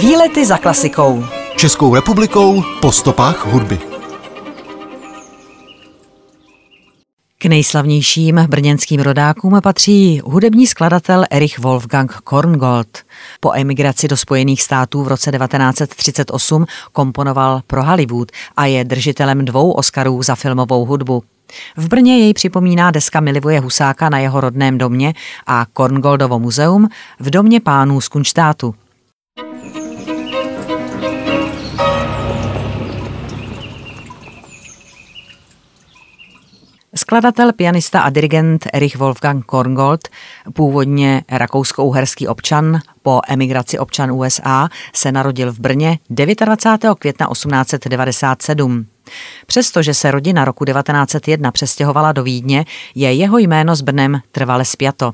Výlety za klasikou. Českou republikou po stopách hudby. K nejslavnějším brněnským rodákům patří hudební skladatel Erich Wolfgang Korngold. Po emigraci do Spojených států v roce 1938 komponoval pro Hollywood a je držitelem dvou Oscarů za filmovou hudbu. V Brně jej připomíná deska Milivoje Husáka na jeho rodném domě a Korngoldovo muzeum v domě pánů z Kunštátu. Skladatel, pianista a dirigent Erich Wolfgang Korngold, původně rakousko-uherský občan, po emigraci občan USA, se narodil v Brně 29. května 1897. Přestože se rodina roku 1901 přestěhovala do Vídně, je jeho jméno s Brnem trvale spjato.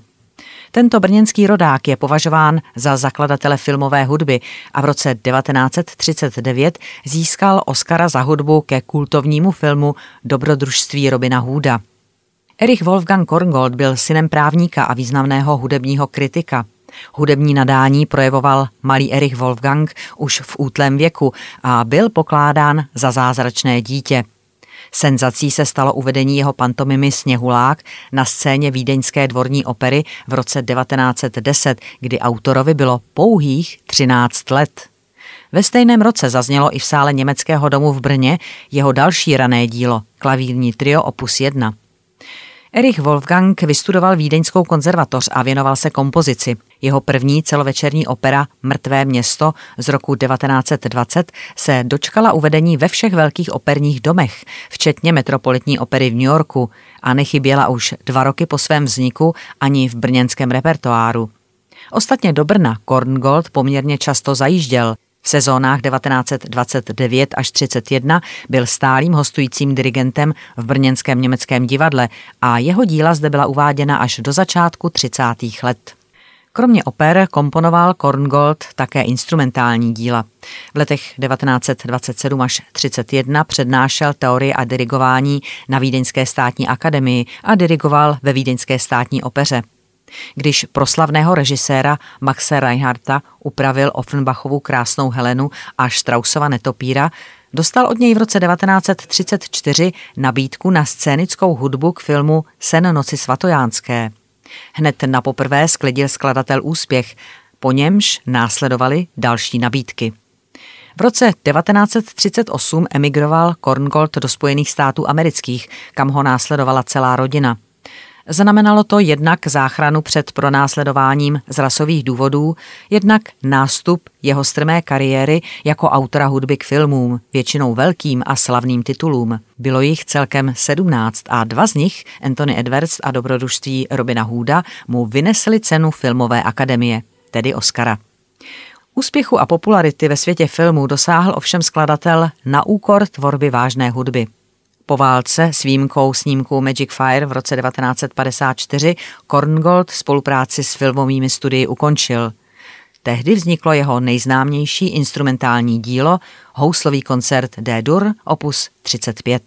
Tento brněnský rodák je považován za zakladatele filmové hudby a v roce 1939 získal Oscara za hudbu ke kultovnímu filmu Dobrodružství Robina Hooda. Erich Wolfgang Korngold byl synem právníka a významného hudebního kritika. Hudební nadání projevoval malý Erich Wolfgang už v útlém věku a byl pokládán za zázračné dítě. Senzací se stalo uvedení jeho pantomimy Sněhulák na scéně Vídeňské dvorní opery v roce 1910, kdy autorovi bylo pouhých 13 let. Ve stejném roce zaznělo i v sále Německého domu v Brně jeho další rané dílo, klavírní trio opus 1. Erich Wolfgang vystudoval Vídeňskou konzervatoř a věnoval se kompozici. Jeho první celovečerní opera Mrtvé město z roku 1920 se dočkala uvedení ve všech velkých operních domech, včetně Metropolitní opery v New Yorku a nechyběla už dva roky po svém vzniku ani v brněnském repertoáru. Ostatně do Brna Korngold poměrně často zajížděl. V sezónách 1929 až 31 byl stálým hostujícím dirigentem v brněnském německém divadle a jeho díla zde byla uváděna až do začátku 30. let. Kromě oper komponoval Korngold také instrumentální díla. V letech 1927 až 31 přednášel teorie a dirigování na Vídeňské státní akademii a dirigoval ve Vídeňské státní opeře. Když proslavného režiséra Maxe Reinharta upravil Offenbachovu krásnou Helenu a Straussova netopíra, dostal od něj v roce 1934 nabídku na scénickou hudbu k filmu Sen noci svatojánské. Hned na poprvé sklidil skladatel úspěch, po němž následovaly další nabídky. V roce 1938 emigroval Korngold do Spojených států amerických, kam ho následovala celá rodina – Znamenalo to jednak záchranu před pronásledováním z rasových důvodů, jednak nástup jeho strmé kariéry jako autora hudby k filmům, většinou velkým a slavným titulům. Bylo jich celkem sedmnáct a dva z nich, Anthony Edwards a dobrodružství Robina Hooda, mu vynesli cenu Filmové akademie, tedy Oscara. Úspěchu a popularity ve světě filmu dosáhl ovšem skladatel na úkor tvorby vážné hudby. Po válce s výjimkou snímku Magic Fire v roce 1954 Korngold spolupráci s filmovými studii ukončil. Tehdy vzniklo jeho nejznámější instrumentální dílo, houslový koncert D-dur opus 35.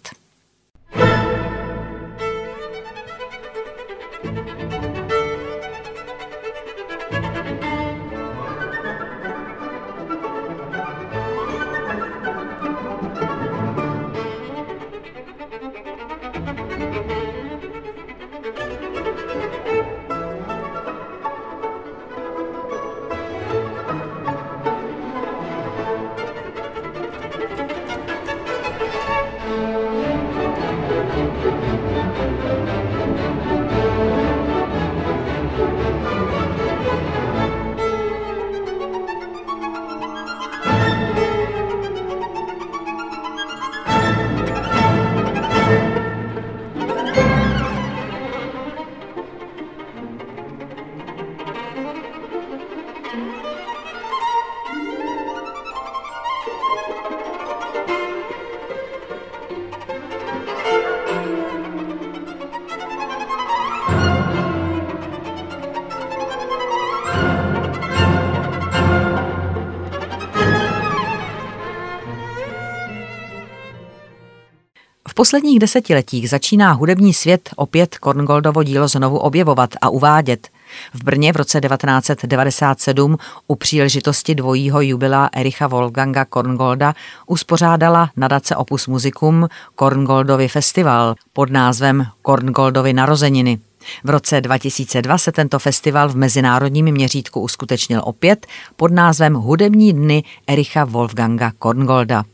posledních desetiletích začíná hudební svět opět Korngoldovo dílo znovu objevovat a uvádět. V Brně v roce 1997 u příležitosti dvojího jubila Ericha Wolfganga Korngolda uspořádala nadace Opus Musicum Korngoldovy festival pod názvem Korngoldovy narozeniny. V roce 2002 se tento festival v mezinárodním měřítku uskutečnil opět pod názvem Hudební dny Ericha Wolfganga Korngolda.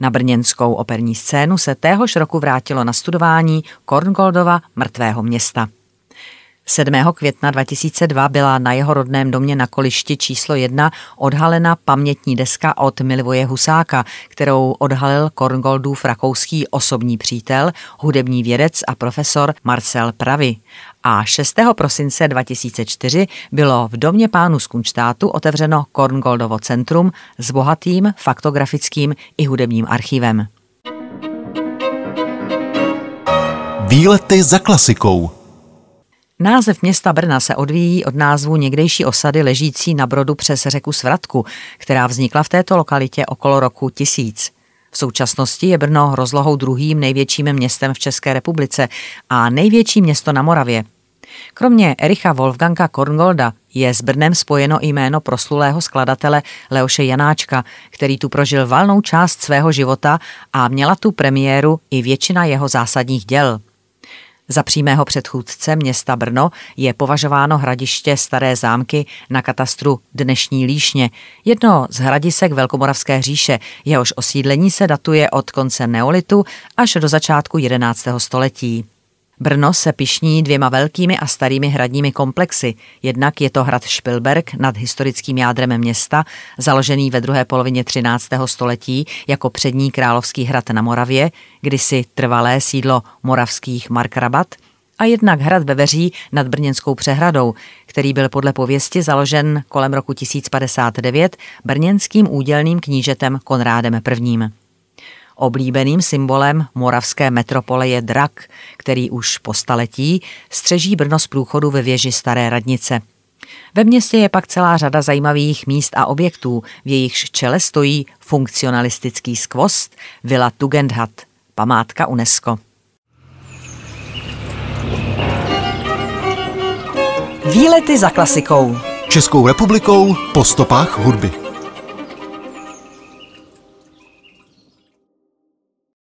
Na brněnskou operní scénu se téhož roku vrátilo na studování Korngoldova mrtvého města. 7. května 2002 byla na jeho rodném domě na kolišti číslo 1 odhalena pamětní deska od Milivoje Husáka, kterou odhalil Korngoldův rakouský osobní přítel, hudební vědec a profesor Marcel Pravi. A 6. prosince 2004 bylo v domě pánu z Kunštátu otevřeno Korngoldovo centrum s bohatým faktografickým i hudebním archivem. Výlety za klasikou. Název města Brna se odvíjí od názvu někdejší osady ležící na brodu přes řeku Svratku, která vznikla v této lokalitě okolo roku 1000. V současnosti je Brno rozlohou druhým největším městem v České republice a největší město na Moravě. Kromě Ericha Wolfganga Korngolda je s Brnem spojeno jméno proslulého skladatele Leoše Janáčka, který tu prožil valnou část svého života a měla tu premiéru i většina jeho zásadních děl. Za přímého předchůdce města Brno je považováno hradiště Staré zámky na katastru dnešní Líšně, jedno z hradisek Velkomoravské říše, jehož osídlení se datuje od konce neolitu až do začátku 11. století. Brno se pišní dvěma velkými a starými hradními komplexy. Jednak je to hrad Špilberg nad historickým jádrem města, založený ve druhé polovině 13. století jako přední královský hrad na Moravě, kdysi trvalé sídlo moravských markrabat, a jednak hrad ve Veří nad Brněnskou přehradou, který byl podle pověsti založen kolem roku 1059 brněnským údělným knížetem Konrádem I. Oblíbeným symbolem moravské metropole je drak, který už po staletí střeží Brno z průchodu ve věži Staré radnice. Ve městě je pak celá řada zajímavých míst a objektů, v jejichž čele stojí funkcionalistický skvost Villa Tugendhat, památka UNESCO. Výlety za klasikou. Českou republikou po stopách hudby.